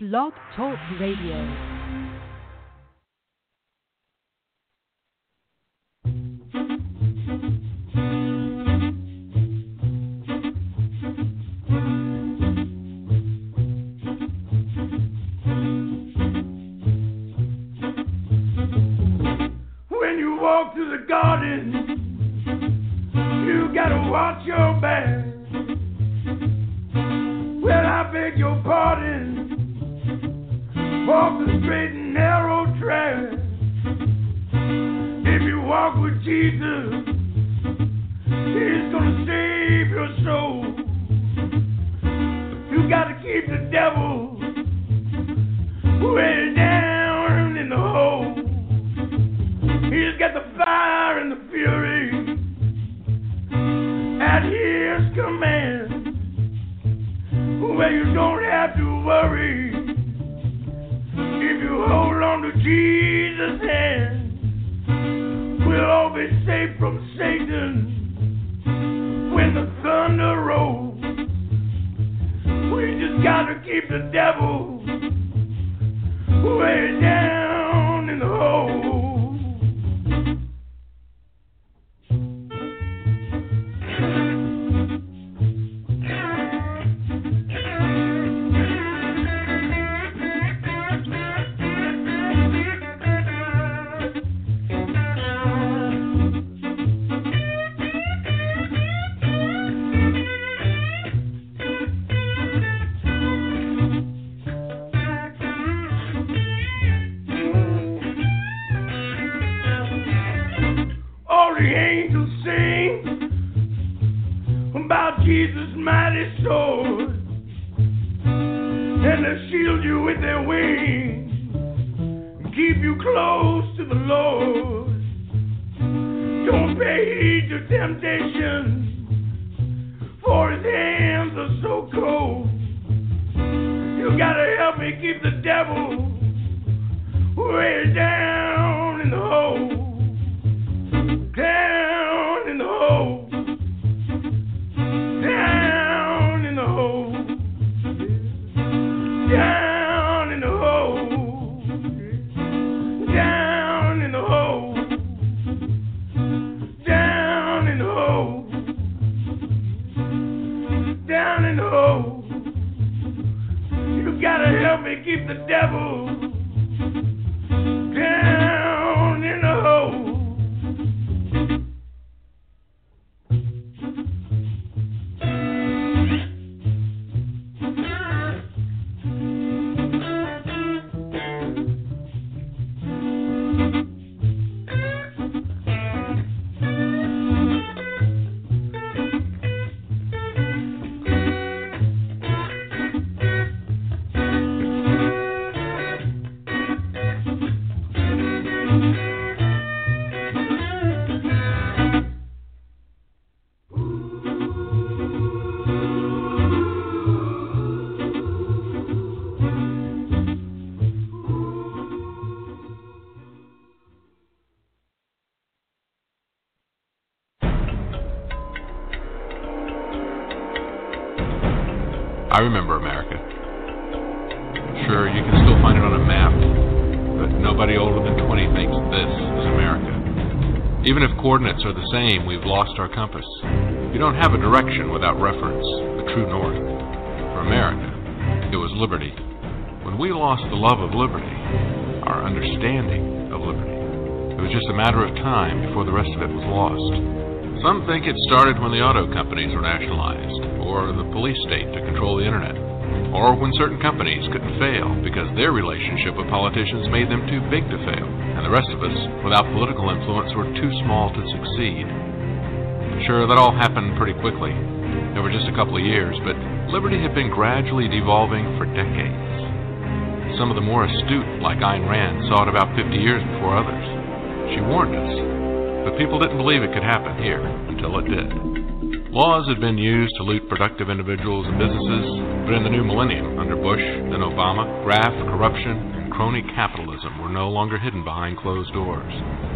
Blog Talk Radio. When you walk through the garden, you gotta watch your back. Well, I beg your pardon. Walk the straight and narrow track. If you walk with Jesus, He's gonna save your soul. You gotta keep the devil way down in the hole. He's got the fire and the fury at his command. Well, you don't have to worry if you hold on to Jesus' hand. We'll all be safe from Satan when the thunder rolls. We just gotta keep the devil way down in the hole. About Jesus' mighty sword, and they shield you with their wings, keep you close to the Lord. Don't pay heed to temptation, for His hands are so cold. You gotta help me keep the devil way down in the hole down the devil I remember America. Sure, you can still find it on a map, but nobody older than 20 thinks this is America. Even if coordinates are the same, we've lost our compass. You don't have a direction without reference, the true north. For America, it was liberty. When we lost the love of liberty, our understanding of liberty, it was just a matter of time before the rest of it was lost. Some think it started when the auto companies were nationalized, or the police state to control the internet, or when certain companies couldn't fail because their relationship with politicians made them too big to fail, and the rest of us, without political influence, were too small to succeed. Sure, that all happened pretty quickly, over just a couple of years, but liberty had been gradually devolving for decades. Some of the more astute, like Ayn Rand, saw it about 50 years before others. She warned us, but people didn't believe it could happen here until it did. Laws had been used to loot productive individuals and businesses, but in the new millennium, under Bush, then Obama, graft, corruption, and crony capitalism were no longer hidden behind closed doors.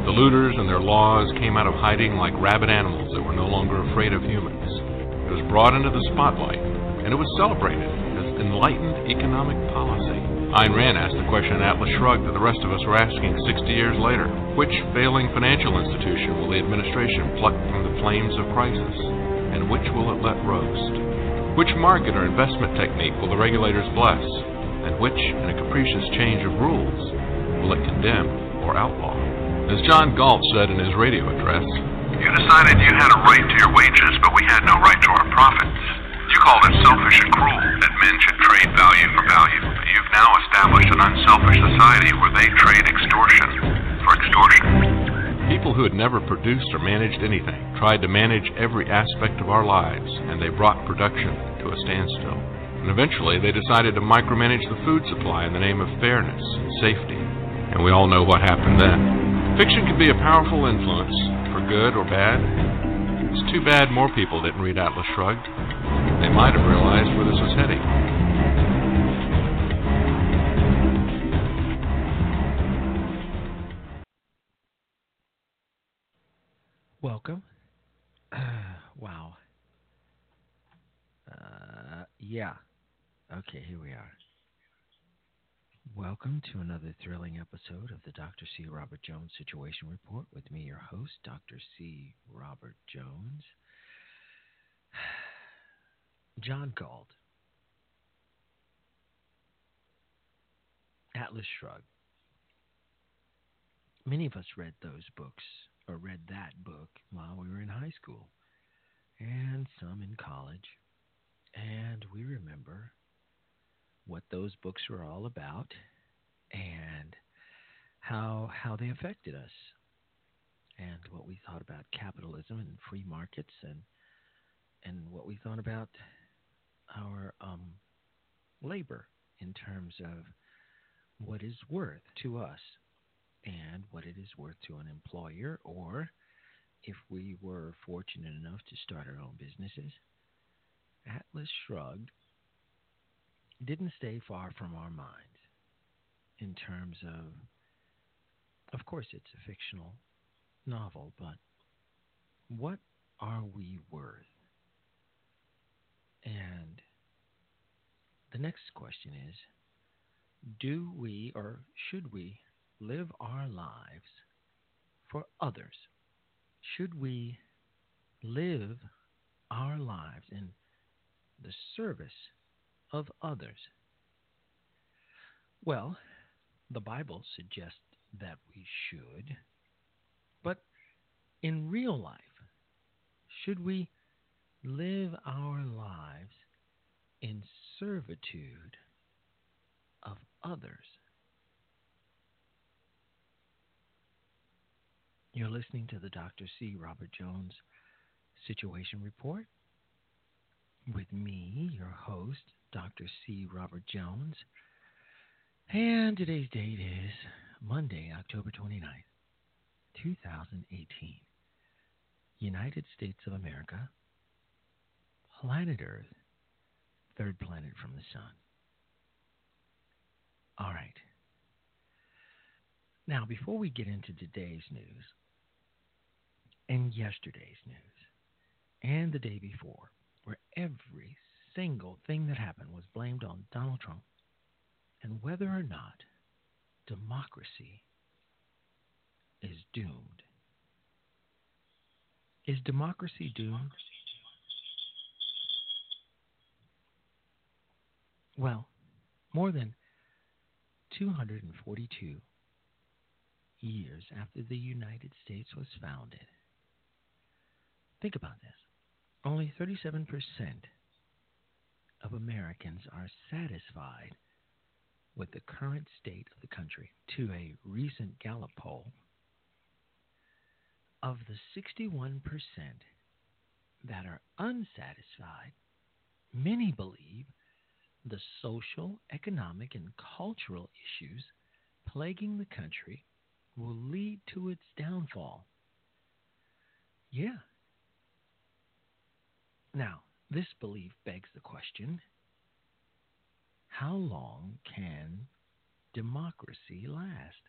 The looters and their laws came out of hiding like rabid animals that were no longer afraid of humans. It was brought into the spotlight, and it was celebrated as enlightened economic policy. Ayn Rand asked the question Atlas Shrugged that the rest of us are asking 60 years later. Which failing financial institution will the administration pluck from the flames of crisis, and which will it let roast? Which market or investment technique will the regulators bless, and which, in a capricious change of rules, will it condemn or outlaw? As John Galt said in his radio address, You decided you had a right to your wages, but we had no right to our profits. You called it selfish and cruel that men should trade value for value. But you've now established an unselfish society where they trade extortion for extortion. People who had never produced or managed anything tried to manage every aspect of our lives, and they brought production to a standstill. And eventually, they decided to micromanage the food supply in the name of fairness and safety. And we all know what happened then. Fiction can be a powerful influence, for good or bad. It's too bad more people didn't read Atlas Shrugged. They might have realized where this was heading. Welcome. wow. Uh, yeah. Okay, here we are. Welcome to another thrilling episode of the Dr. C. Robert Jones Situation Report with me, your host, Dr. C. Robert Jones. John Galt. Atlas Shrugged. Many of us read those books, or read that book, while we were in high school, and some in college. And we remember what those books were all about and how how they affected us and what we thought about capitalism and free markets and and what we thought about our um, labor in terms of what is worth to us and what it is worth to an employer or if we were fortunate enough to start our own businesses. Atlas Shrugged didn't stay far from our minds in terms of, of course, it's a fictional novel, but what are we worth? And the next question is do we or should we live our lives for others? Should we live our lives in the service of others? Well, the Bible suggests that we should, but in real life, should we live our lives in servitude of others? You're listening to the Dr. C. Robert Jones Situation Report with me, your host, Dr. C. Robert Jones. And today's date is Monday, October 29th, 2018. United States of America, planet Earth, third planet from the sun. All right. Now, before we get into today's news and yesterday's news and the day before, where every single thing that happened was blamed on Donald Trump, and whether or not democracy is doomed. Is democracy doomed? Well, more than 242 years after the United States was founded. Think about this. Only 37% of Americans are satisfied with the current state of the country. To a recent Gallup poll, of the 61% that are unsatisfied, many believe the social, economic, and cultural issues plaguing the country will lead to its downfall. Yeah. Now, this belief begs the question how long can democracy last?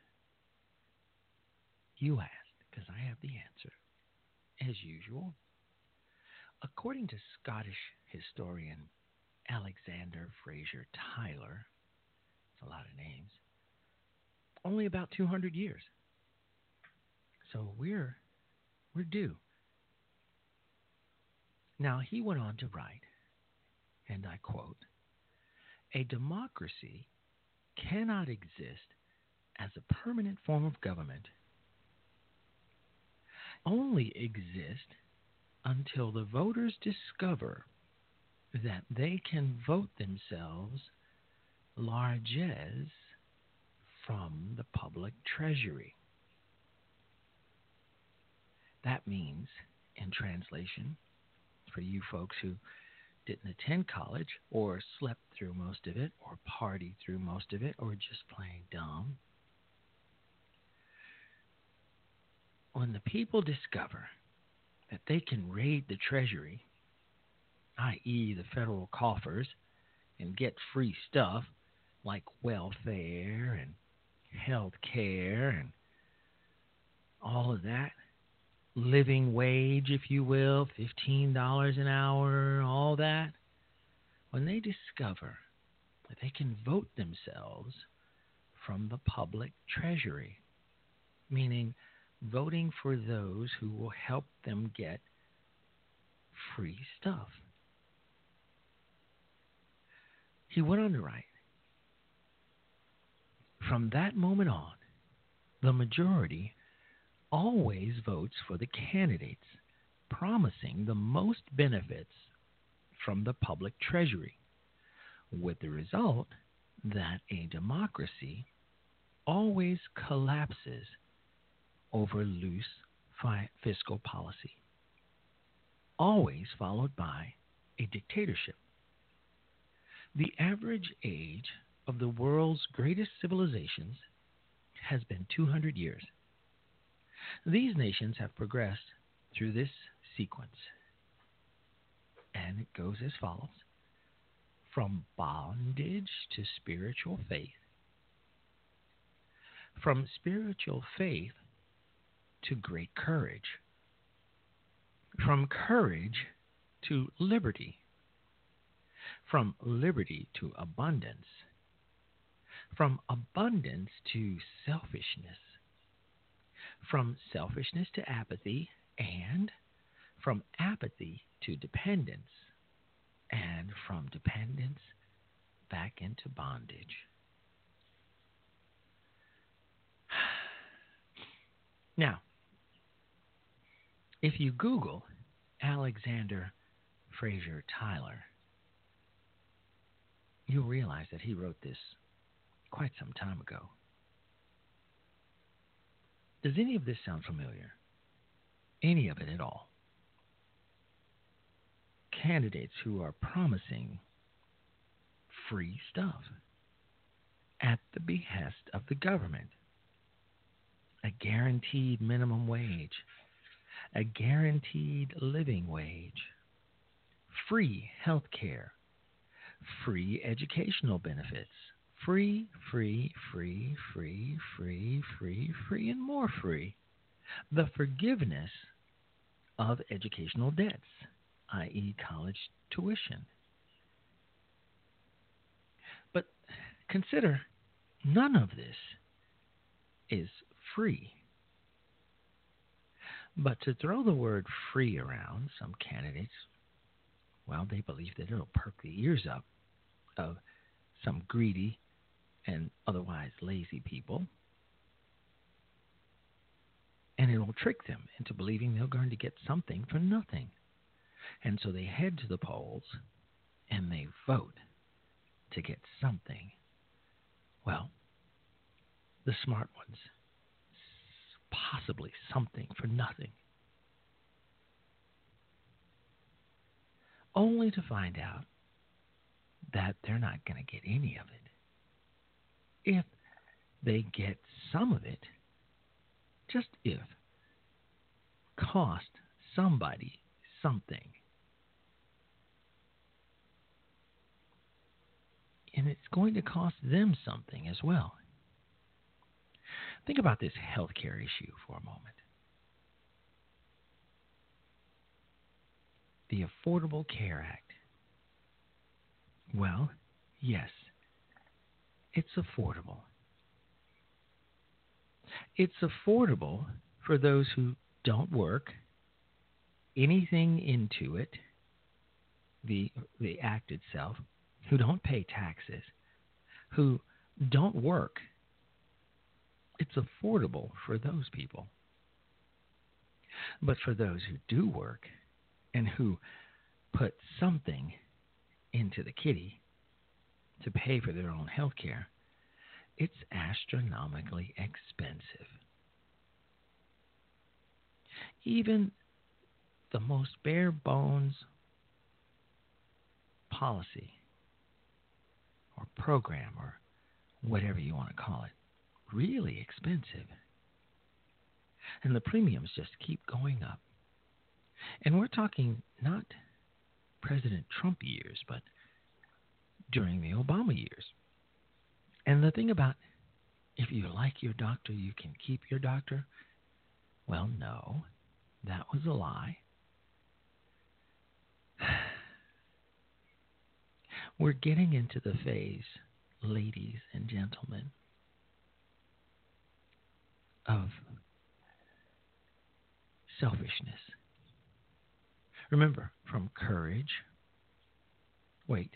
You asked, because I have the answer, as usual. According to Scottish historian Alexander Fraser Tyler, it's a lot of names. Only about 200 years. So we're we're due. Now he went on to write, and I quote, a democracy cannot exist as a permanent form of government only exist until the voters discover that they can vote themselves largesse from the public treasury. That means, in translation, for you folks who didn't attend college or slept through most of it or partied through most of it or just plain dumb, when the people discover that they can raid the treasury, i.e., the federal coffers, and get free stuff like welfare and health care and all of that, living wage, if you will, $15 an hour, all that, when they discover that they can vote themselves from the public treasury, meaning voting for those who will help them get free stuff. He went on to write From that moment on, the majority always votes for the candidates promising the most benefits from the public treasury, with the result that a democracy always collapses over loose fi- fiscal policy, always followed by a dictatorship. The average age of the world's greatest civilizations has been 200 years. These nations have progressed through this sequence. And it goes as follows. From bondage to spiritual faith, from spiritual faith to great courage, from courage to liberty, from liberty to abundance, from abundance to selfishness, from selfishness to apathy, and from apathy to dependence, and from dependence back into bondage. Now, if you Google Alexander Fraser Tyler, you'll realize that he wrote this quite some time ago. Does any of this sound familiar? Any of it at all? Candidates who are promising free stuff at the behest of the government, a guaranteed minimum wage, a guaranteed living wage, free health care, free educational benefits, free, free, free, free, free, free, free, and more free. The forgiveness of educational debts, i.e., college tuition. But consider none of this is free. But to throw the word free around, some candidates, well, they believe that it'll perk the ears up of some greedy and otherwise lazy people. And it will trick them into believing they're going to get something for nothing. And so they head to the polls and they vote to get something. Well, the smart ones, possibly something for nothing. Only to find out that they're not going to get any of it if they get some of it, just if, cost somebody something. And it's going to cost them something as well. Think about this healthcare issue for a moment. The Affordable Care Act. Well, yes, it's affordable. It's affordable for those who don't work anything into it, the the act itself, who don't pay taxes, who don't work. It's affordable for those people. But for those who do work and who put something into the kitty to pay for their own health care, it's astronomically expensive. Even the most bare bones policy or program or whatever you want to call it, really expensive. And the premiums just keep going up. And we're talking not President Trump years, but during the Obama years. And the thing about if you like your doctor, you can keep your doctor. Well, no, that was a lie. We're getting into the phase, ladies and gentlemen, of selfishness. Remember, from courage, wait,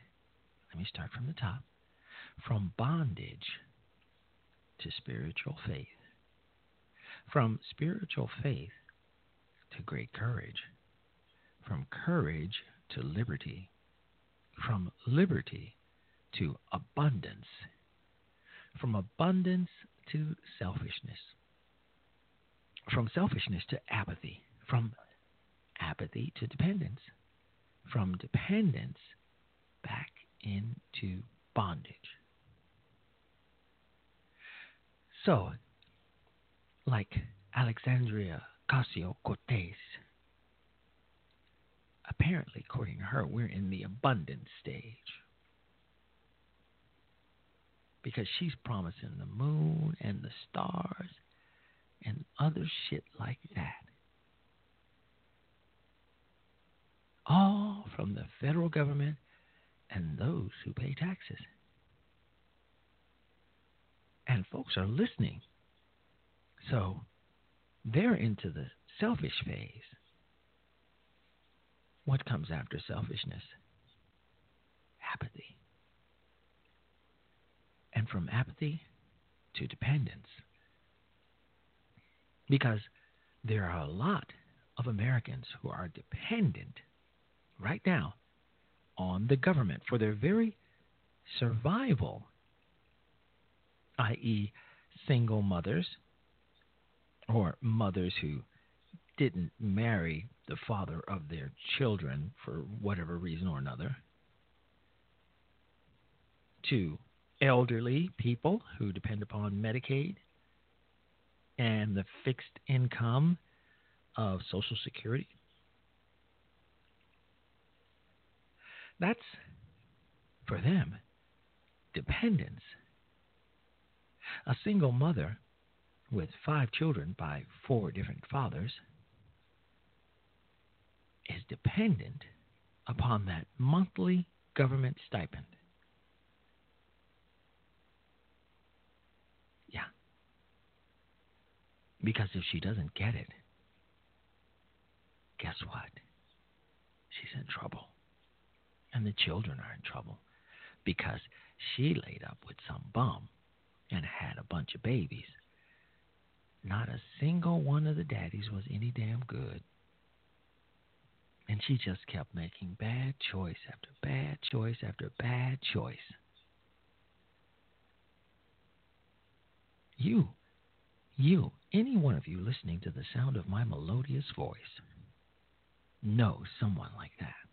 let me start from the top. From bondage to spiritual faith. From spiritual faith to great courage. From courage to liberty. From liberty to abundance. From abundance to selfishness. From selfishness to apathy. From apathy to dependence. From dependence back into bondage. So, like Alexandria Ocasio Cortez, apparently, according to her, we're in the abundance stage. Because she's promising the moon and the stars and other shit like that. All from the federal government and those who pay taxes. And folks are listening. So they're into the selfish phase. What comes after selfishness? Apathy. And from apathy to dependence. Because there are a lot of Americans who are dependent right now on the government for their very survival, i.e., single mothers or mothers who didn't marry the father of their children for whatever reason or another, to elderly people who depend upon Medicaid and the fixed income of Social Security That's for them dependence. A single mother with five children by four different fathers is dependent upon that monthly government stipend. Yeah. Because if she doesn't get it, guess what? She's in trouble and the children are in trouble because she laid up with some bum and had a bunch of babies. Not a single one of the daddies was any damn good. And she just kept making bad choice after bad choice after bad choice. You, you, any one of you listening to the sound of my melodious voice, know someone like that.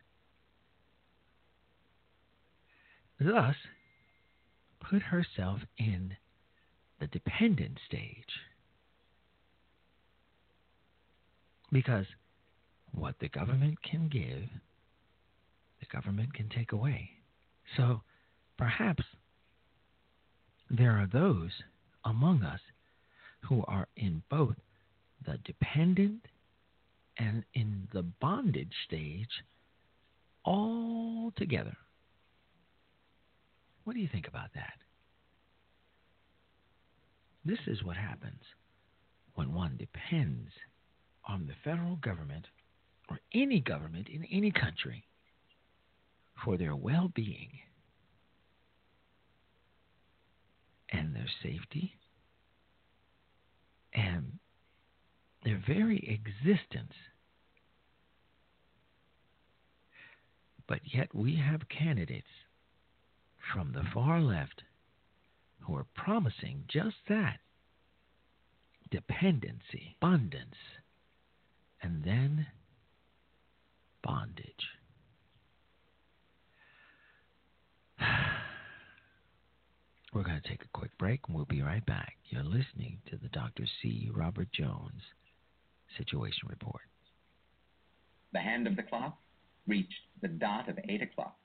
Thus put herself in the dependent stage. Because what the government can give, the government can take away. So perhaps there are those among us who are in both the dependent and in the bondage stage all together. What do you think about that? This is what happens when one depends on the federal government or any government in any country for their well being and their safety and their very existence. But yet we have candidates from the far left who are promising just that dependency, abundance, and then bondage. We're going to take a quick break and we'll be right back. You're listening to the Dr. C. Robert Jones Situation Report. The hand of the clock reached the dot of eight o'clock.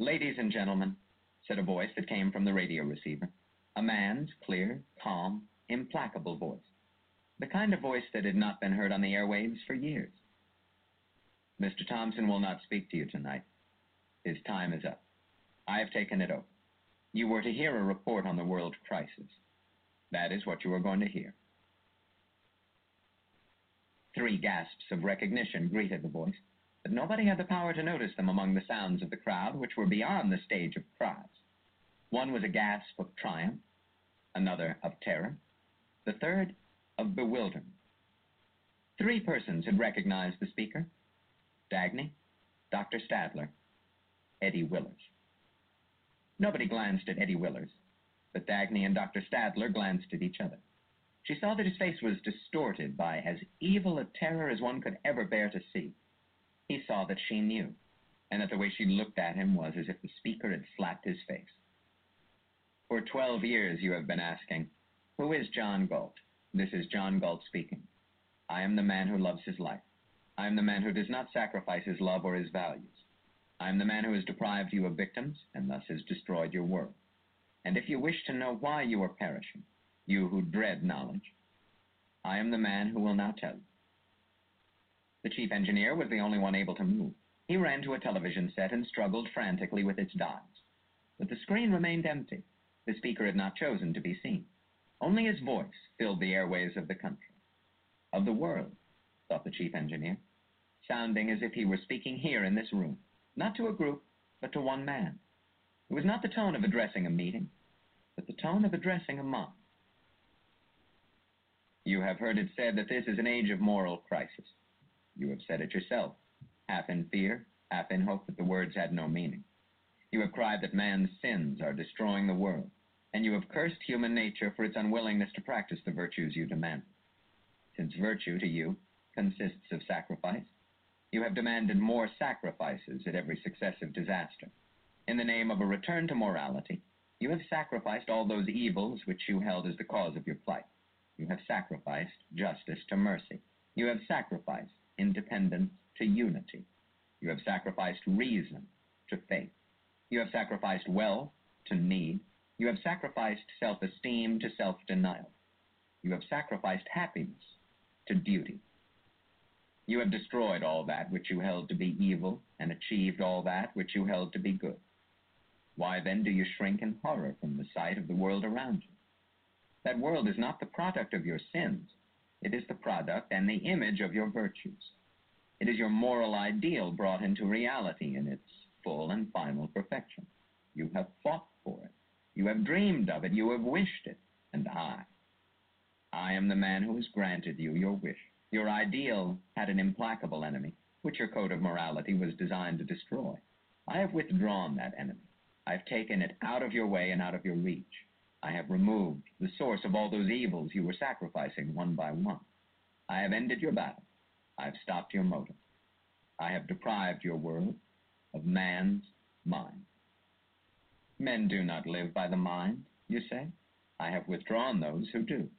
Ladies and gentlemen, said a voice that came from the radio receiver. A man's clear, calm, implacable voice. The kind of voice that had not been heard on the airwaves for years. Mr. Thompson will not speak to you tonight. His time is up. I have taken it over. You were to hear a report on the world crisis. That is what you are going to hear. Three gasps of recognition greeted the voice, but nobody had the power to notice them among the sounds of the crowd, which were beyond the stage of cries. One was a gasp of triumph, another of terror, the third of bewilderment. Three persons had recognized the speaker Dagny, Dr. Stadler, Eddie Willers. Nobody glanced at Eddie Willers, but Dagny and Dr. Stadler glanced at each other. She saw that his face was distorted by as evil a terror as one could ever bear to see. He saw that she knew, and that the way she looked at him was as if the speaker had slapped his face. For 12 years you have been asking, Who is John Galt? This is John Galt speaking. I am the man who loves his life. I am the man who does not sacrifice his love or his values. I am the man who has deprived you of victims and thus has destroyed your world. And if you wish to know why you are perishing, you who dread knowledge, I am the man who will now tell you. The chief engineer was the only one able to move. He ran to a television set and struggled frantically with its dials. But the screen remained empty. The speaker had not chosen to be seen. Only his voice filled the airways of the country. Of the world, thought the chief engineer, sounding as if he were speaking here in this room not to a group, but to one man. It was not the tone of addressing a meeting, but the tone of addressing a mob. You have heard it said that this is an age of moral crisis. You have said it yourself, half in fear, half in hope that the words had no meaning. You have cried that man's sins are destroying the world, and you have cursed human nature for its unwillingness to practice the virtues you demand. Since virtue to you consists of sacrifice, you have demanded more sacrifices at every successive disaster. In the name of a return to morality, you have sacrificed all those evils which you held as the cause of your plight. You have sacrificed justice to mercy. You have sacrificed independence to unity. You have sacrificed reason to faith. You have sacrificed wealth to need. You have sacrificed self esteem to self denial. You have sacrificed happiness to duty. You have destroyed all that which you held to be evil and achieved all that which you held to be good. Why then do you shrink in horror from the sight of the world around you? That world is not the product of your sins, it is the product and the image of your virtues. It is your moral ideal brought into reality in its full and final perfection. You have fought for it. You have dreamed of it. You have wished it. And I, I am the man who has granted you your wish. Your ideal had an implacable enemy, which your code of morality was designed to destroy. I have withdrawn that enemy. I have taken it out of your way and out of your reach. I have removed the source of all those evils you were sacrificing one by one. I have ended your battle. I have stopped your motive. I have deprived your world of man's mind. Men do not live by the mind, you say. I have withdrawn those who do.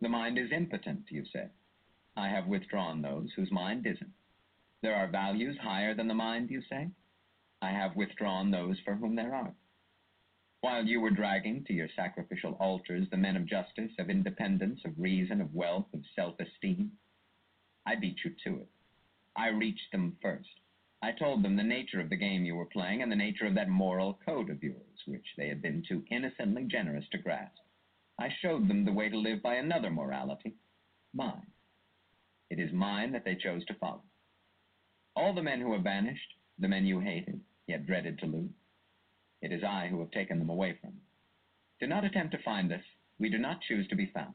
The mind is impotent, you say. I have withdrawn those whose mind isn't. There are values higher than the mind, you say? I have withdrawn those for whom there are. While you were dragging to your sacrificial altars the men of justice, of independence, of reason, of wealth, of self esteem, I beat you to it. I reached them first. I told them the nature of the game you were playing and the nature of that moral code of yours, which they had been too innocently generous to grasp. I showed them the way to live by another morality, mine. It is mine that they chose to follow. All the men who have vanished, the men you hated, yet dreaded to lose, it is I who have taken them away from you. Do not attempt to find us. We do not choose to be found.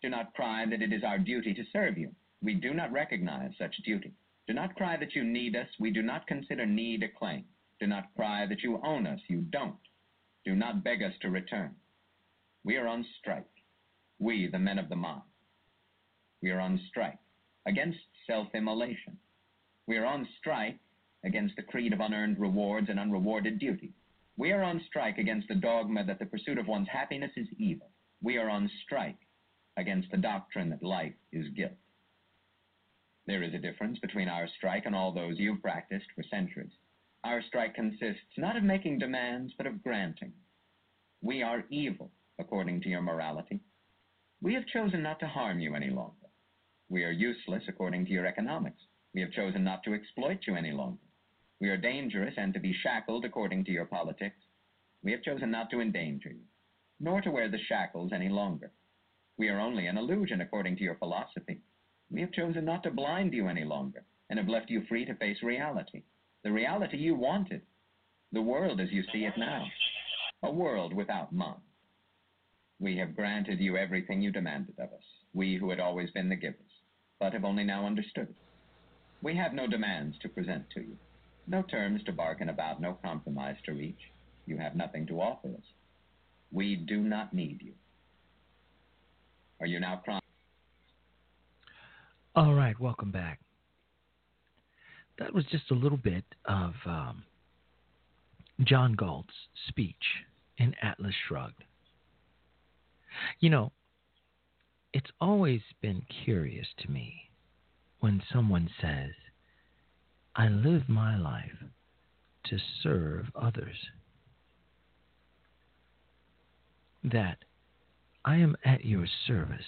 Do not cry that it is our duty to serve you. We do not recognize such duty. Do not cry that you need us. We do not consider need a claim. Do not cry that you own us. You don't. Do not beg us to return. We are on strike. We, the men of the mob. We are on strike against self-immolation. We are on strike against the creed of unearned rewards and unrewarded duty. We are on strike against the dogma that the pursuit of one's happiness is evil. We are on strike against the doctrine that life is guilt. There is a difference between our strike and all those you've practiced for centuries. Our strike consists not of making demands, but of granting. We are evil, according to your morality. We have chosen not to harm you any longer. We are useless, according to your economics. We have chosen not to exploit you any longer. We are dangerous and to be shackled, according to your politics. We have chosen not to endanger you, nor to wear the shackles any longer. We are only an illusion, according to your philosophy. We have chosen not to blind you any longer, and have left you free to face reality. The reality you wanted. The world as you see it now. A world without mom. We have granted you everything you demanded of us, we who had always been the givers, but have only now understood. We have no demands to present to you, no terms to bargain about, no compromise to reach. You have nothing to offer us. We do not need you. Are you now? All right, welcome back. That was just a little bit of um, John Galt's speech in Atlas Shrugged. You know, it's always been curious to me when someone says, I live my life to serve others. That I am at your service.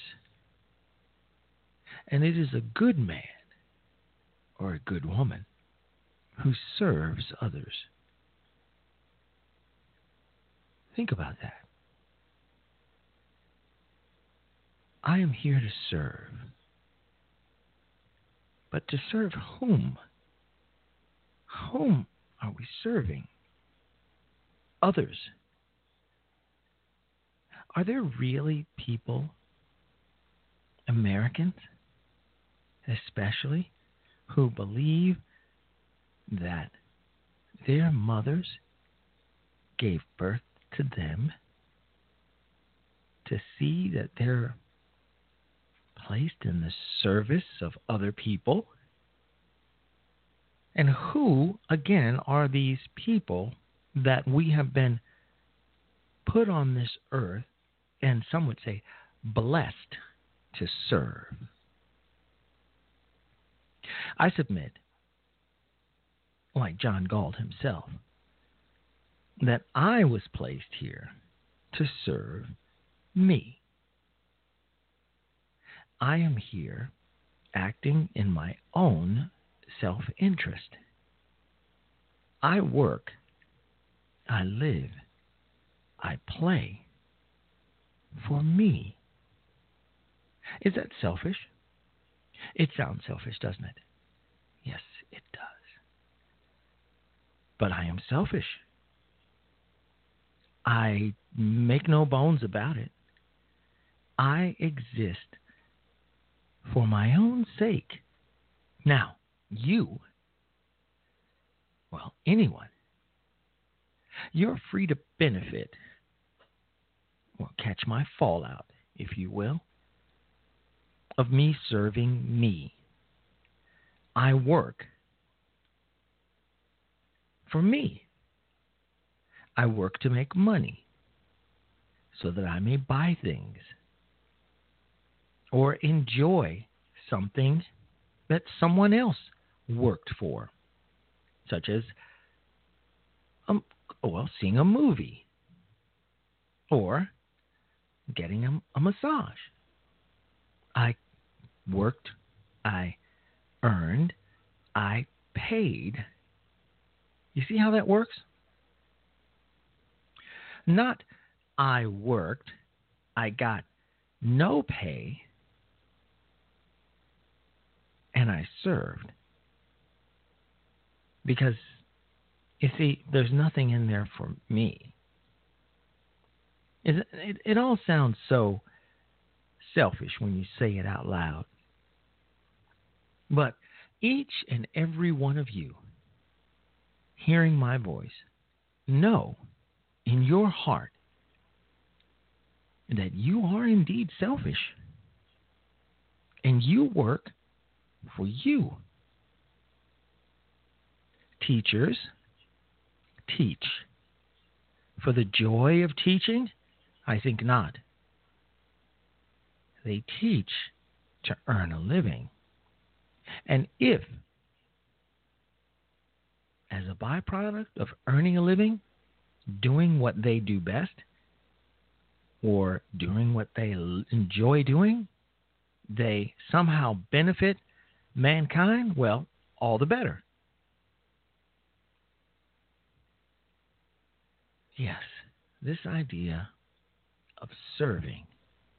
And it is a good man or a good woman who serves others. Think about that. I am here to serve. But to serve whom? Whom are we serving? Others. Are there really people, Americans especially, who believe that their mothers gave birth to them to see that they're placed in the service of other people? And who, again, are these people that we have been put on this earth, and some would say blessed to serve? I submit, like John Galt himself, that I was placed here to serve me. I am here acting in my own self interest. I work, I live, I play for me. Is that selfish? It sounds selfish, doesn't it? Yes, it does. But I am selfish. I make no bones about it. I exist for my own sake. Now, you, well, anyone, you're free to benefit, well, catch my fallout, if you will, of me serving me. I work for me. I work to make money so that I may buy things or enjoy something that someone else worked for, such as, um, well, seeing a movie or getting a, a massage. I worked, I earned, I paid You see how that works? Not I worked, I got no pay, and I served. Because, you see, there's nothing in there for me. It, it, it all sounds so selfish when you say it out loud. But each and every one of you hearing my voice know in your heart that you are indeed selfish and you work for you. Teachers teach. For the joy of teaching? I think not. They teach to earn a living. And if, as a byproduct of earning a living, doing what they do best, or doing what they enjoy doing, they somehow benefit mankind, well, all the better. Yes, this idea of serving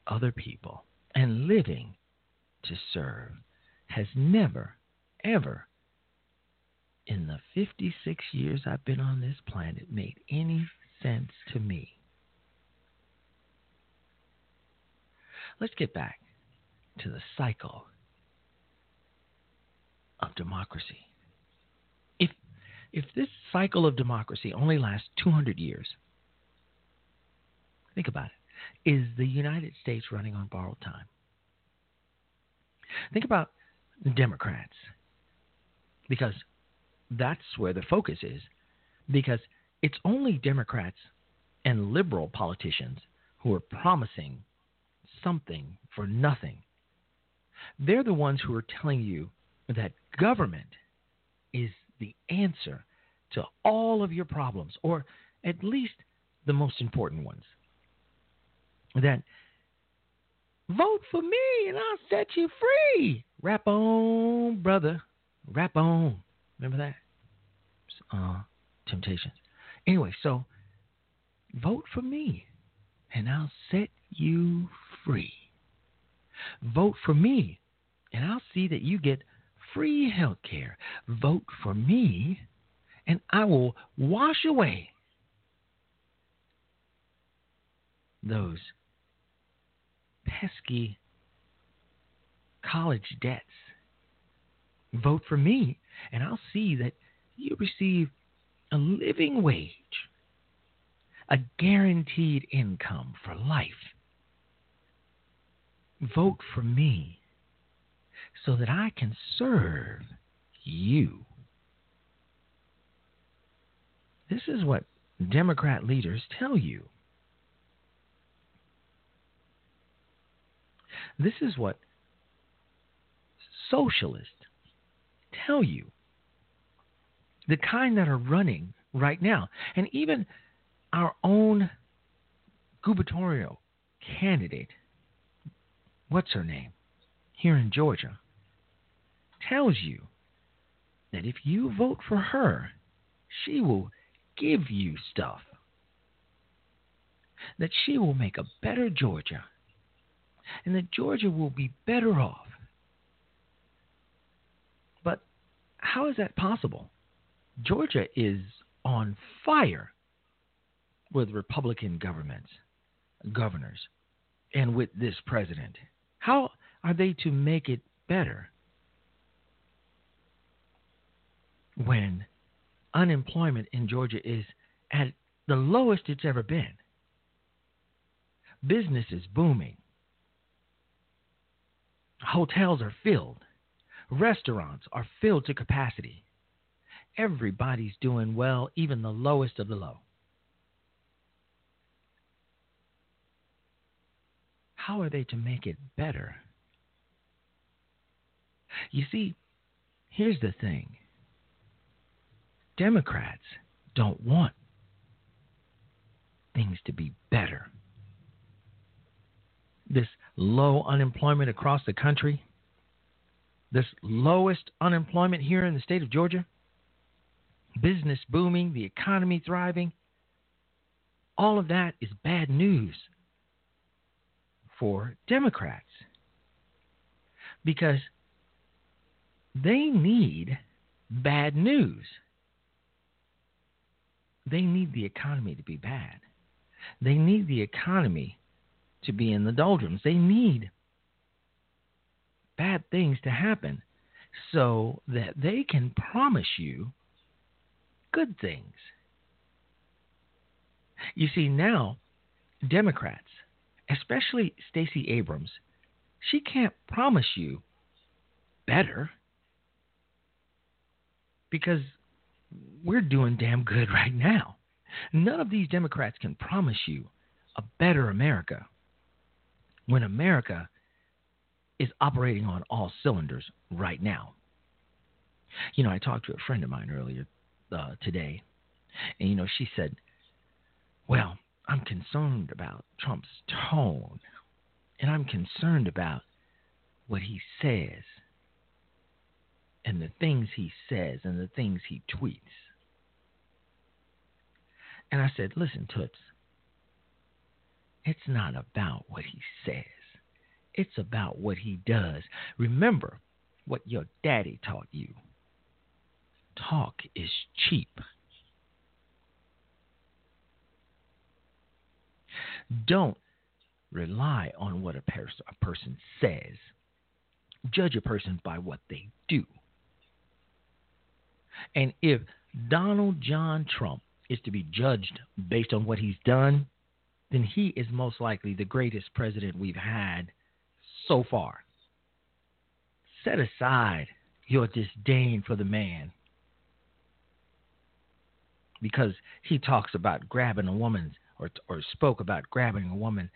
other people and living to serve has never, ever, in the 56 years I've been on this planet, made any sense to me. Let's get back to the cycle of democracy. If this cycle of democracy only lasts 200 years, think about it. Is the United States running on borrowed time? Think about the Democrats because that's where the focus is because it's only Democrats and liberal politicians who are promising something for nothing. They're the ones who are telling you that government is the answer to all of your problems, or at least the most important ones. That vote for me and I'll set you free. Rap on, brother. Rap on. Remember that? Uh, Temptations. Anyway, so vote for me and I'll set you free. Vote for me and I'll see that you get free health care. Vote for me, and I will wash away those pesky college debts. Vote for me, and I'll see that you receive a living wage, a guaranteed income for life. Vote for me, so that I can serve you. This is what Democrat leaders tell you. This is what socialists tell you. The kind that are running right now. And even our own gubernatorial candidate, what's her name, here in Georgia, tells you that if you vote for her, she will give you stuff. That she will make a better Georgia. And that Georgia will be better off. But how is that possible? Georgia is on fire with Republican governments, governors, and with this president. How are they to make it better? When unemployment in Georgia is at the lowest it's ever been. Business is booming. Hotels are filled. Restaurants are filled to capacity. Everybody's doing well, even the lowest of the low. How are they to make it better? You see, here's the thing Democrats don't want things to be better. This low unemployment across the country, this lowest unemployment here in the state of Georgia, business booming, the economy thriving, all of that is bad news for Democrats because they need bad news. They need the economy to be bad. They need the economy to be in the doldrums. They need bad things to happen so that they can promise you good things. You see, now, Democrats, especially Stacey Abrams, she can't promise you better because we're doing damn good right now. None of these Democrats can promise you a better America when America is operating on all cylinders right now. You know, I talked to a friend of mine earlier uh, today, and you know, she said, "Well, I'm concerned about Trump's tone, and I'm concerned about what he says, and the things he says, and the things he tweets." And I said, "Listen, Toots, it's not about what he says." It's about what he does. Remember what your daddy taught you talk is cheap. Don't rely on what a, pers- a person says. Judge a person by what they do. And if Donald John Trump is to be judged based on what he's done, then he is most likely the greatest president we've had so far. Set aside your disdain for the man because he talks about grabbing a woman or, or spoke about grabbing a woman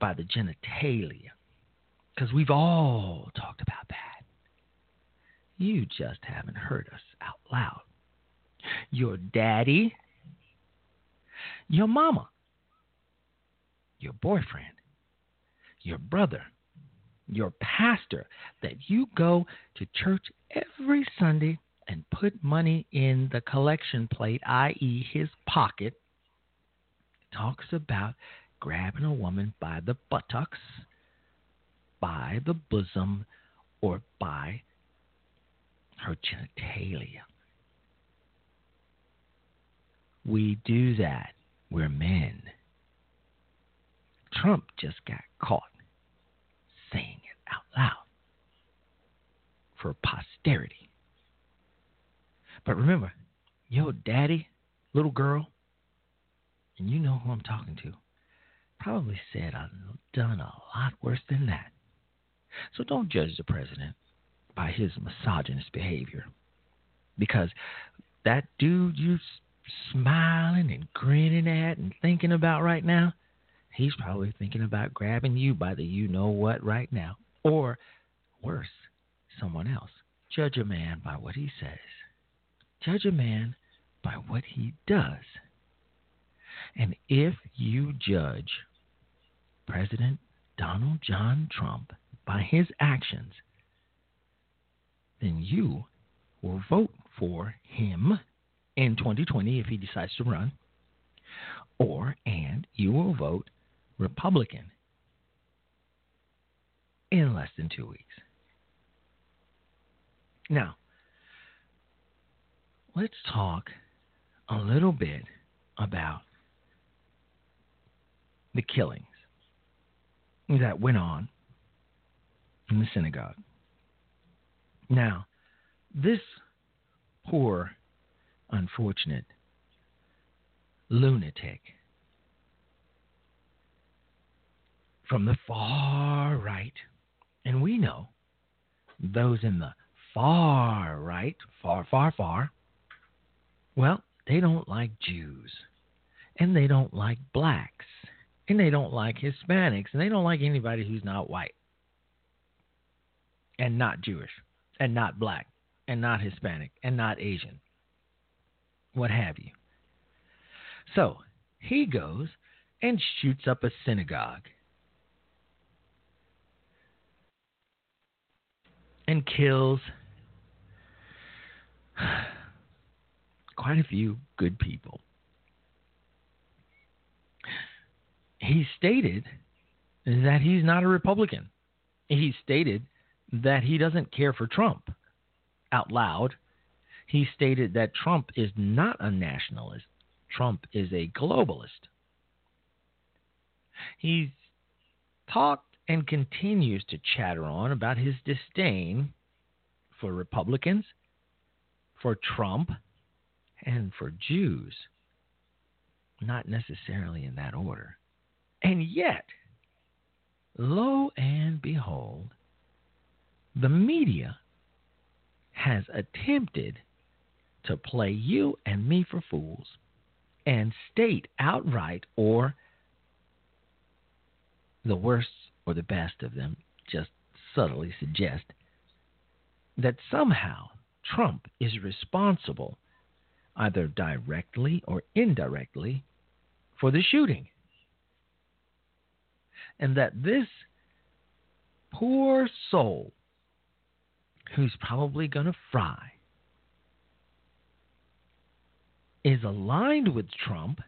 by the genitalia. Because we've all talked about that. You just haven't heard us out loud. Your daddy, your mama, your boyfriend, your brother, your pastor that you go to church every Sunday and put money in the collection plate, i.e., his pocket, talks about grabbing a woman by the buttocks, by the bosom, or by her genitalia. We do that. We're men. Trump just got caught saying it out loud for posterity. But remember, yo, daddy, little girl, and you know who I'm talking to, probably said I've done a lot worse than that. So don't judge the president by his misogynist behavior. Because that dude you're smiling and grinning at and thinking about right now, he's probably thinking about grabbing you by the you know what right now. Or worse, someone else. Judge a man by what he says Judge a man by what he does. And if you judge President Donald John Trump by his actions, then you will vote for him in 2020 if he decides to run, or and you will vote Republican in less than two weeks. Now, let's talk a little bit about the killings that went on in the synagogue. Now, this poor, unfortunate lunatic from the far right, and we know those in the far right, far, far, far, well, they don't like Jews, and they don't like blacks, and they don't like Hispanics, and they don't like anybody who's not white, and not Jewish, and not black, and not Hispanic, and not Asian, what have you. So he goes and shoots up a synagogue and kills quite a few good people. He stated that he's not a Republican. He stated that he doesn't care for Trump out loud. He stated that Trump is not a nationalist, Trump is a globalist. He's talked and continues to chatter on about his disdain for Republicans, for Trump, and for Jews. Not necessarily in that order. And yet, lo and behold, the media has attempted to play you and me for fools and state outright or the worst or the best of them just subtly suggest that somehow Trump is responsible, either directly or indirectly, for the shooting. And that this poor soul, who's probably going to fry, is aligned with Trump,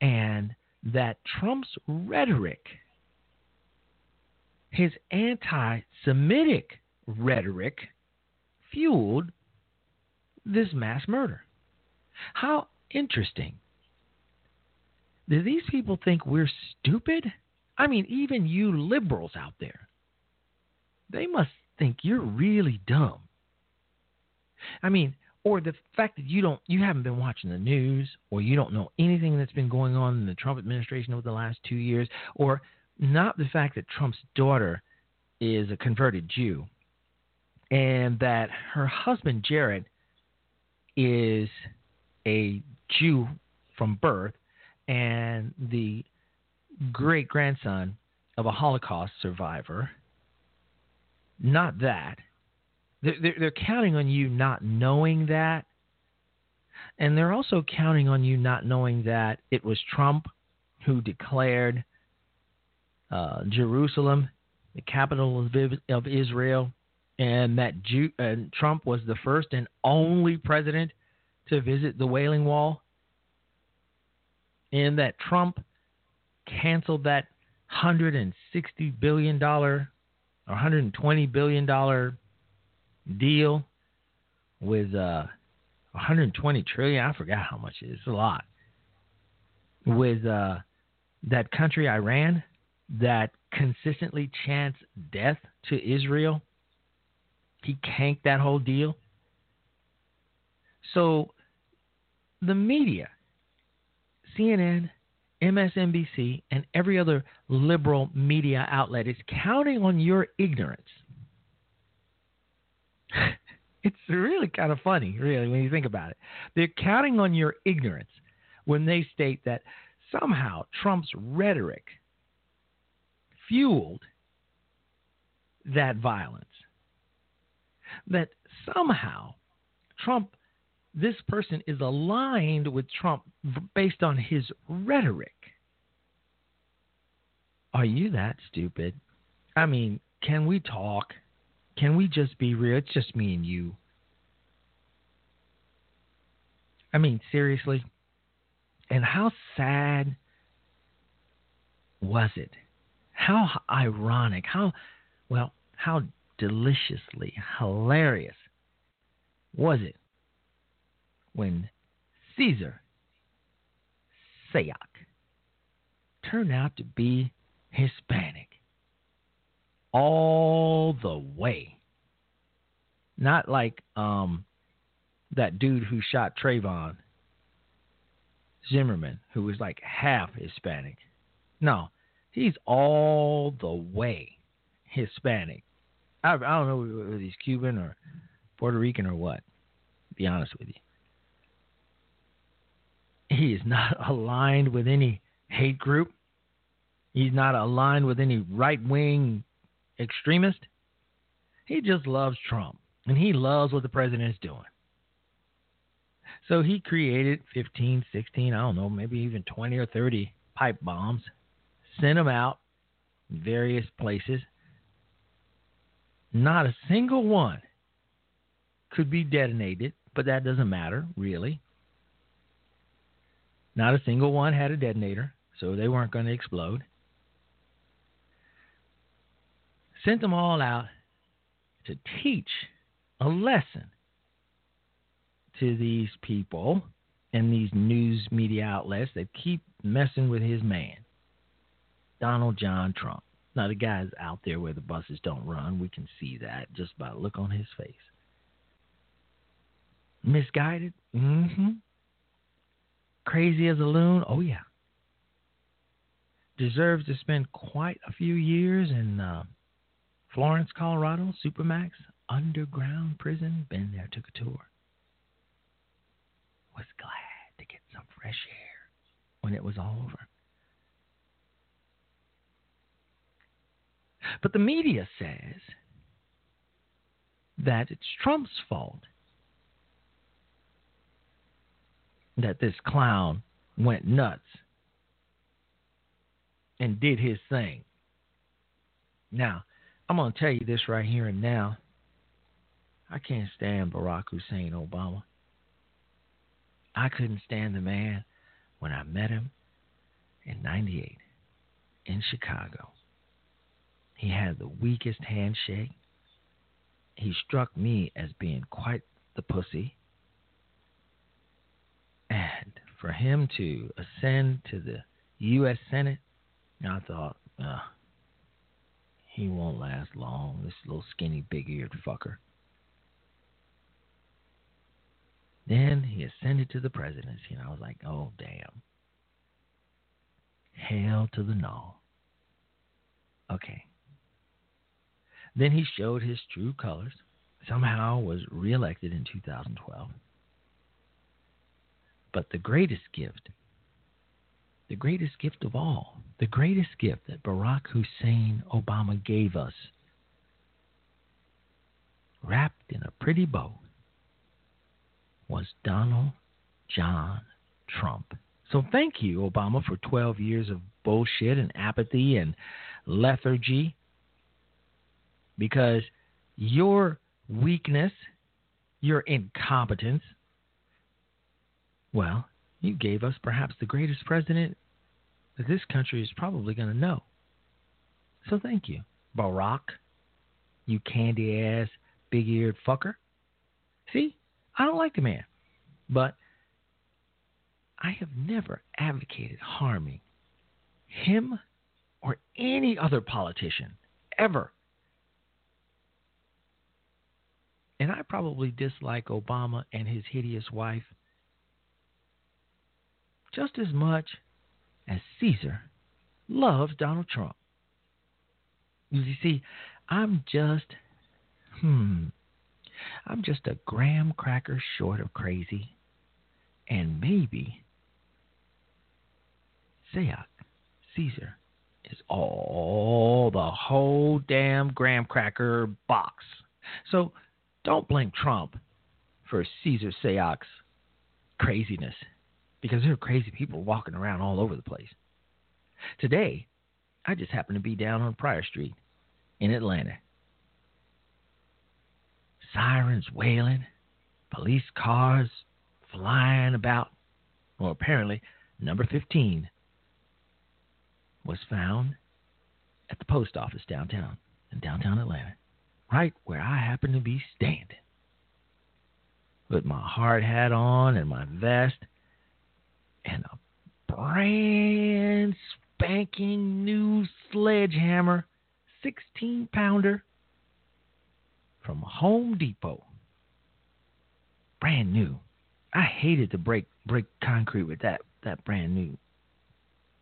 and that Trump's rhetoric, his anti Semitic rhetoric, fueled this mass murder. How interesting. Do these people think we're stupid? I mean, even you liberals out there, they must think you're really dumb. I mean, or the fact that you don't you haven't been watching the news or you don't know anything that's been going on in the Trump administration over the last 2 years or not the fact that Trump's daughter is a converted Jew and that her husband Jared is a Jew from birth and the great grandson of a Holocaust survivor. Not that. They're, they're, counting on you not knowing that. And they're also counting on you not knowing that it was Trump who declared uh, Jerusalem the capital of, of Israel, and that and Trump was the first and only president to visit the Wailing Wall, and that Trump canceled that 160 billion or 120 billion dollar deal with uh 120 trillion. I forgot how much it is. It's a lot. With uh, that country, Iran, that consistently chants death to Israel. He canked that whole deal. So the media, CNN, MSNBC, and every other liberal media outlet is counting on your ignorance it's really kind of funny, really, when you think about it. They're counting on your ignorance when they state that somehow Trump's rhetoric fueled that violence. That somehow Trump, this person is aligned with Trump based on his rhetoric. Are you that stupid? I mean, can we talk? Can we just be real? It's just me and you. I mean, seriously. And how sad was it? How ironic, how, well, how deliciously hilarious was it when Cesar Sayoc turned out to be Hispanic? all the way. Not like um, that dude who shot Trayvon Zimmerman, who was like half Hispanic. No, he's all the way Hispanic. I, I don't know whether he's Cuban or Puerto Rican or what. Be honest with you, he is not aligned with any hate group. He's not aligned with any right wing extremist. He just loves Trump and he loves what the president is doing. So he created 15, 16, I don't know, maybe even 20 or 30 pipe bombs, sent them out various places. Not a single one could be detonated but that doesn't matter, really. Not a single one had a detonator, so they weren't going to explode. Sent them all out to teach a lesson to these people and these news media outlets that keep messing with his man, Donald John Trump. Now, the guy's out there where the buses don't run. We can see that just by look on his face. Misguided? Mm hmm. Crazy as a loon? Oh, yeah. Deserves to spend quite a few years in uh, Florence, Colorado, Supermax, underground prison. Been there, took a tour. Was glad to get some fresh air when it was all over. But the media says that it's Trump's fault that this clown went nuts and did his thing. Now, I'm going to tell you this right here and now. I can't stand Barack Hussein Obama. I couldn't stand the man when I met him in 98 in Chicago. He had the weakest handshake. He struck me as being quite the pussy. And for him to ascend to the U.S. Senate, I thought, uh, he won't last long, this little skinny, big eared fucker. Then he ascended to the presidency, and I was like, oh, damn. Hail to the no. Okay. Then he showed his true colors, somehow was reelected in 2012. But the greatest gift, the greatest gift of all, the greatest gift that Barack Hussein Obama gave us, wrapped in a pretty bow, was Donald John Trump. So thank you, Obama, for 12 years of bullshit and apathy and lethargy because your weakness, your incompetence, well, you gave us perhaps the greatest president that this country is probably going to know. So thank you, Barack, you candy ass, big eared fucker. See, I don't like the man, but I have never advocated harming him or any other politician ever. And I probably dislike Obama and his hideous wife just as much as Cesar loves Donald Trump. You see, I'm just, hmm, I'm just a graham cracker short of crazy, and maybe Sayoc, Cesar, is all the whole damn graham cracker box. So don't blame Trump for Cesar Sayoc's craziness because there are crazy people walking around all over the place. Today, I just happened to be down on Pryor Street in Atlanta. Sirens wailing, police cars flying about. Well, apparently, number 15 was found at the post office downtown in downtown Atlanta right where I happen to be standing. With my hard hat on and my vest and a brand spanking new sledgehammer 16 pounder from Home Depot. Brand new. I hated to break break concrete with that that brand new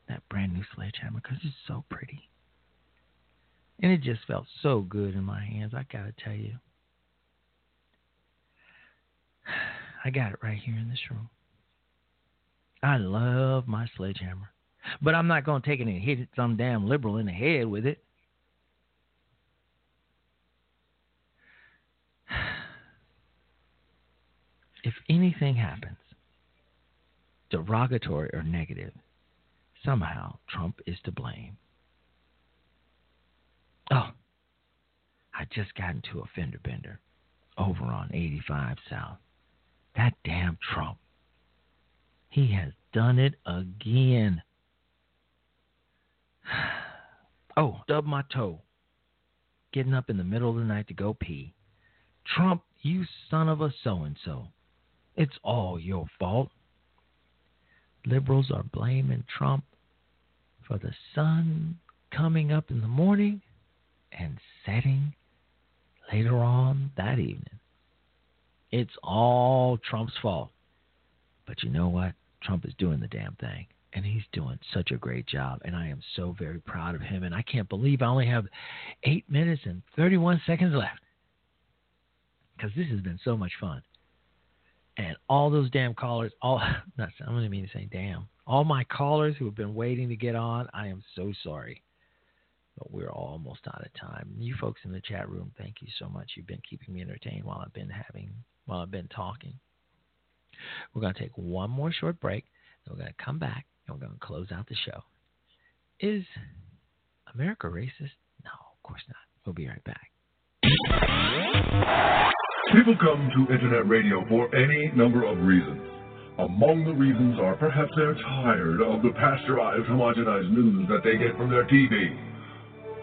that brand new sledgehammer because it's so pretty. And it just felt so good in my hands, I got to tell you. I got it right here in this room. I love my sledgehammer. But I'm not going to take it and hit some damn liberal in the head with it. If anything happens, derogatory or negative, somehow Trump is to blame. Oh, I just got into a fender bender over on 85 South. That damn Trump. He has done it again. Oh, stub my toe. Getting up in the middle of the night to go pee. Trump, you son of a so and so. It's all your fault. Liberals are blaming Trump for the sun coming up in the morning and setting later on that evening. It's all Trump's fault. But you know what? Trump is doing the damn thing. And he's doing such a great job. And I am so very proud of him. And I can't believe I only have eight minutes and 31 seconds left. Because this has been so much fun. And all those damn callers, all, not, I don't mean to say damn, all my callers who have been waiting to get on, I am so sorry. But we're almost out of time. You folks in the chat room, thank you so much. You've been keeping me entertained while I've been having, while I've been talking. We're going to take one more short break. Then we're going to come back and we're going to close out the show. Is America racist? No, of course not. We'll be right back. People come to internet radio for any number of reasons. Among the reasons are perhaps they're tired of the pasteurized, homogenized news that they get from their TV.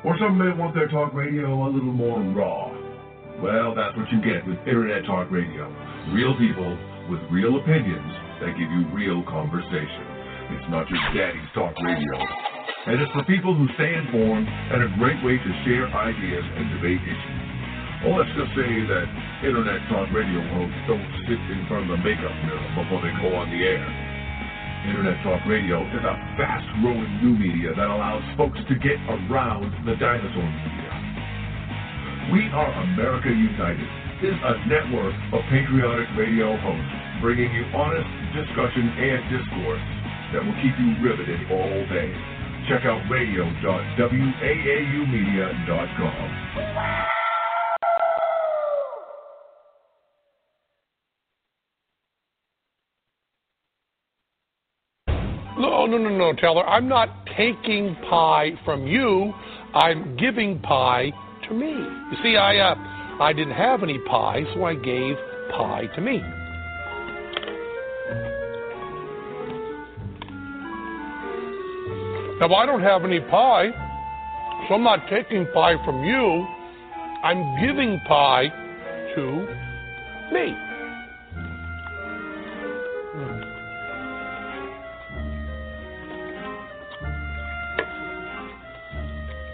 Or some may want their talk radio a little more raw. Well, that's what you get with Internet Talk Radio. Real people with real opinions that give you real conversation. It's not just daddy's talk radio. And it's for people who stay informed and a great way to share ideas and debate issues. Well, let's just say that Internet Talk Radio hosts don't sit in front of the makeup mirror before they go on the air. Internet Talk Radio is a fast-growing new media that allows folks to get around the dinosaur media. We Are America United is a network of patriotic radio hosts bringing you honest discussion and discourse that will keep you riveted all day. Check out radio.waaumedia.com. No, no, no, no, Taylor. I'm not taking pie from you. I'm giving pie to me. You see, I uh, I didn't have any pie, so I gave pie to me. Now I don't have any pie, so I'm not taking pie from you. I'm giving pie to me.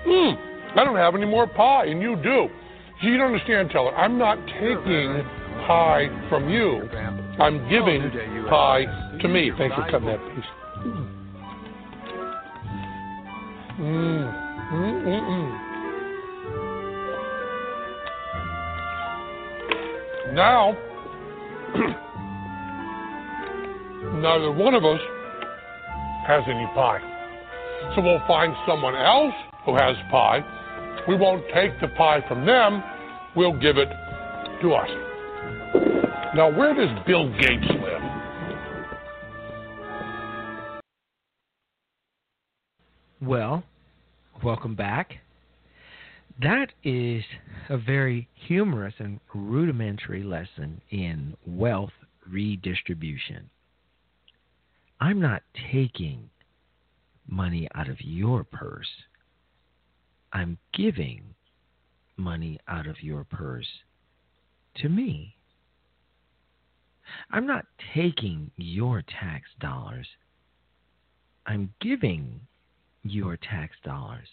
Hmm, I don't have any more pie, and you do. You don't understand, Teller. I'm not taking pie from you. I'm giving pie to me. Thanks for cutting that piece. Mm. Mm, mm. Now, neither one of us has any pie. So we'll find someone else who has pie. We won't take the pie from them, we'll give it to us. Now, where does Bill Gates live? Well, welcome back. That is a very humorous and rudimentary lesson in wealth redistribution. I'm not taking money out of your purse. I'm giving money out of your purse to me. I'm not taking your tax dollars. I'm giving your tax dollars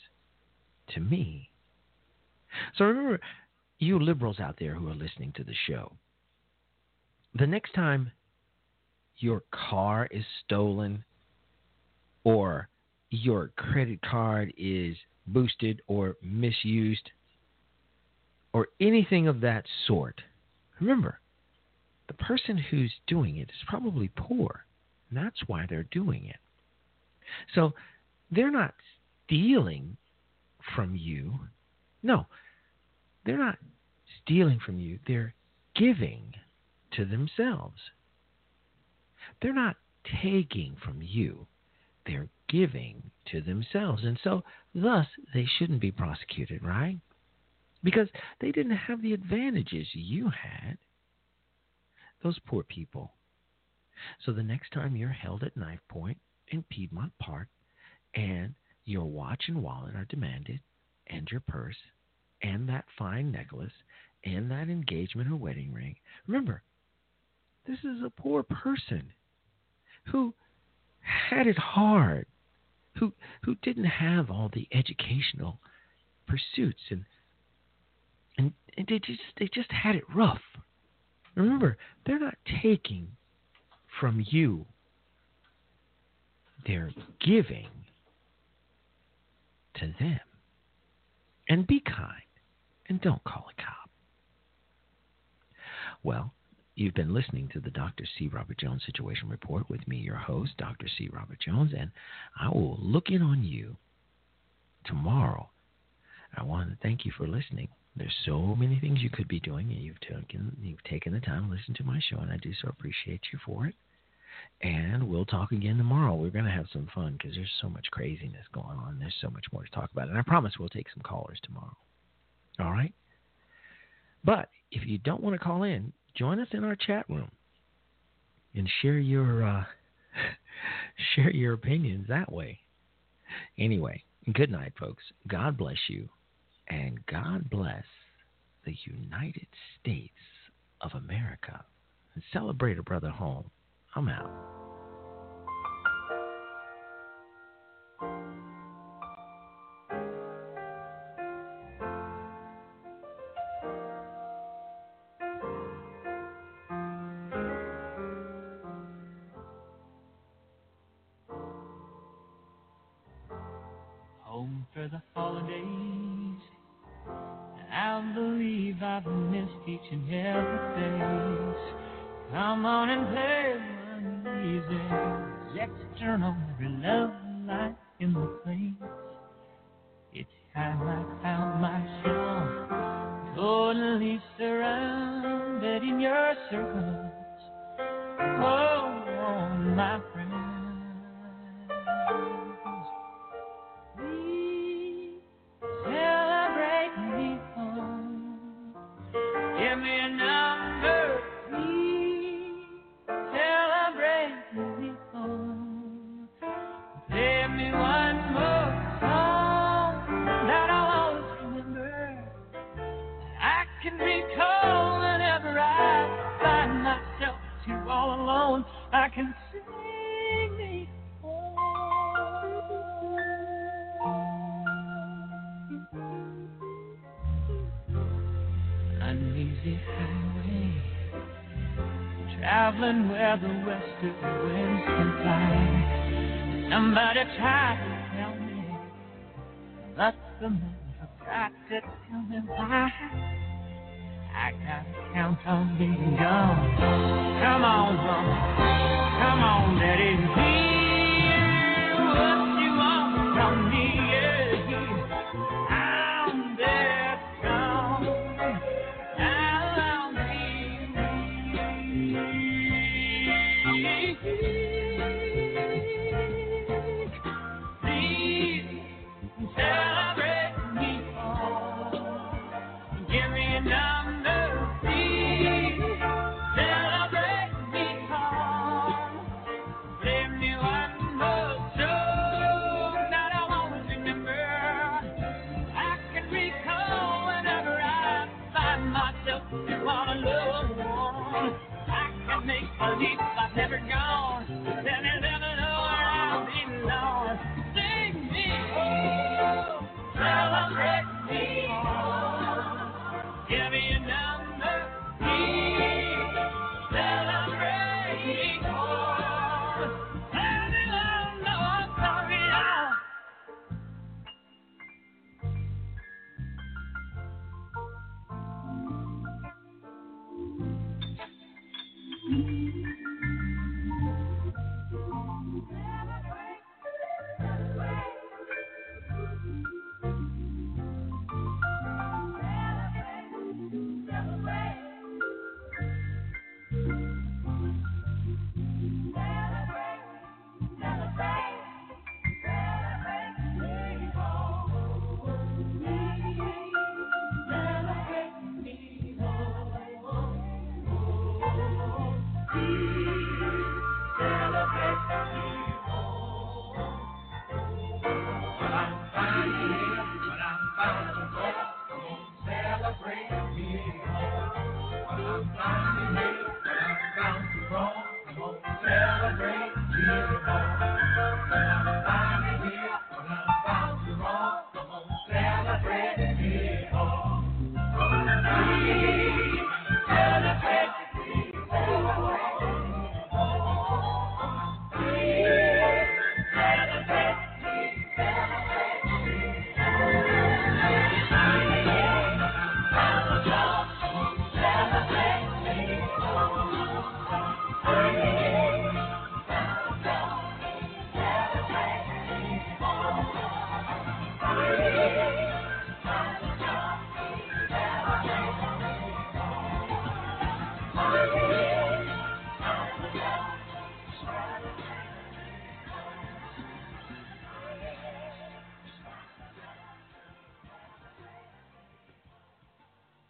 to me. So remember, you liberals out there who are listening to the show, the next time your car is stolen or your credit card is boosted or misused or anything of that sort, remember, the person who's doing it is probably poor. And that's why they're doing it. So they're not stealing from you. No, they're not stealing from you. They're giving to themselves. They're not taking from you. They're giving to themselves. And so, thus, they shouldn't be prosecuted, right? Because they didn't have the advantages you had. those poor people. So the next time you're held at knife point in Piedmont Park and your watch and wallet are demanded, and your purse, and that fine necklace, and that engagement or wedding ring, remember, this is a poor person who had it hard, who who didn't have all the educational pursuits and they just they just had it rough. Remember, they're not taking from you. They're giving to them. And be kind and don't call a cop. Well, you've been listening to the Dr. C. Robert Jones Situation Report with me, your host, Dr. C. Robert Jones, and I will look in on you tomorrow. I want to thank you for listening. There's so many things you could be doing, and you've taken you've taken the time to listen to my show, and I do so appreciate you for it. And we'll talk again tomorrow. We're going to have some fun because there's so much craziness going on. There's so much more to talk about, and I promise we'll take some callers tomorrow. All right. But if you don't want to call in, join us in our chat room and share your uh, share your opinions that way. Anyway, good night, folks. God bless you. And God bless the United States of America. And celebrate a brother home. I'm out.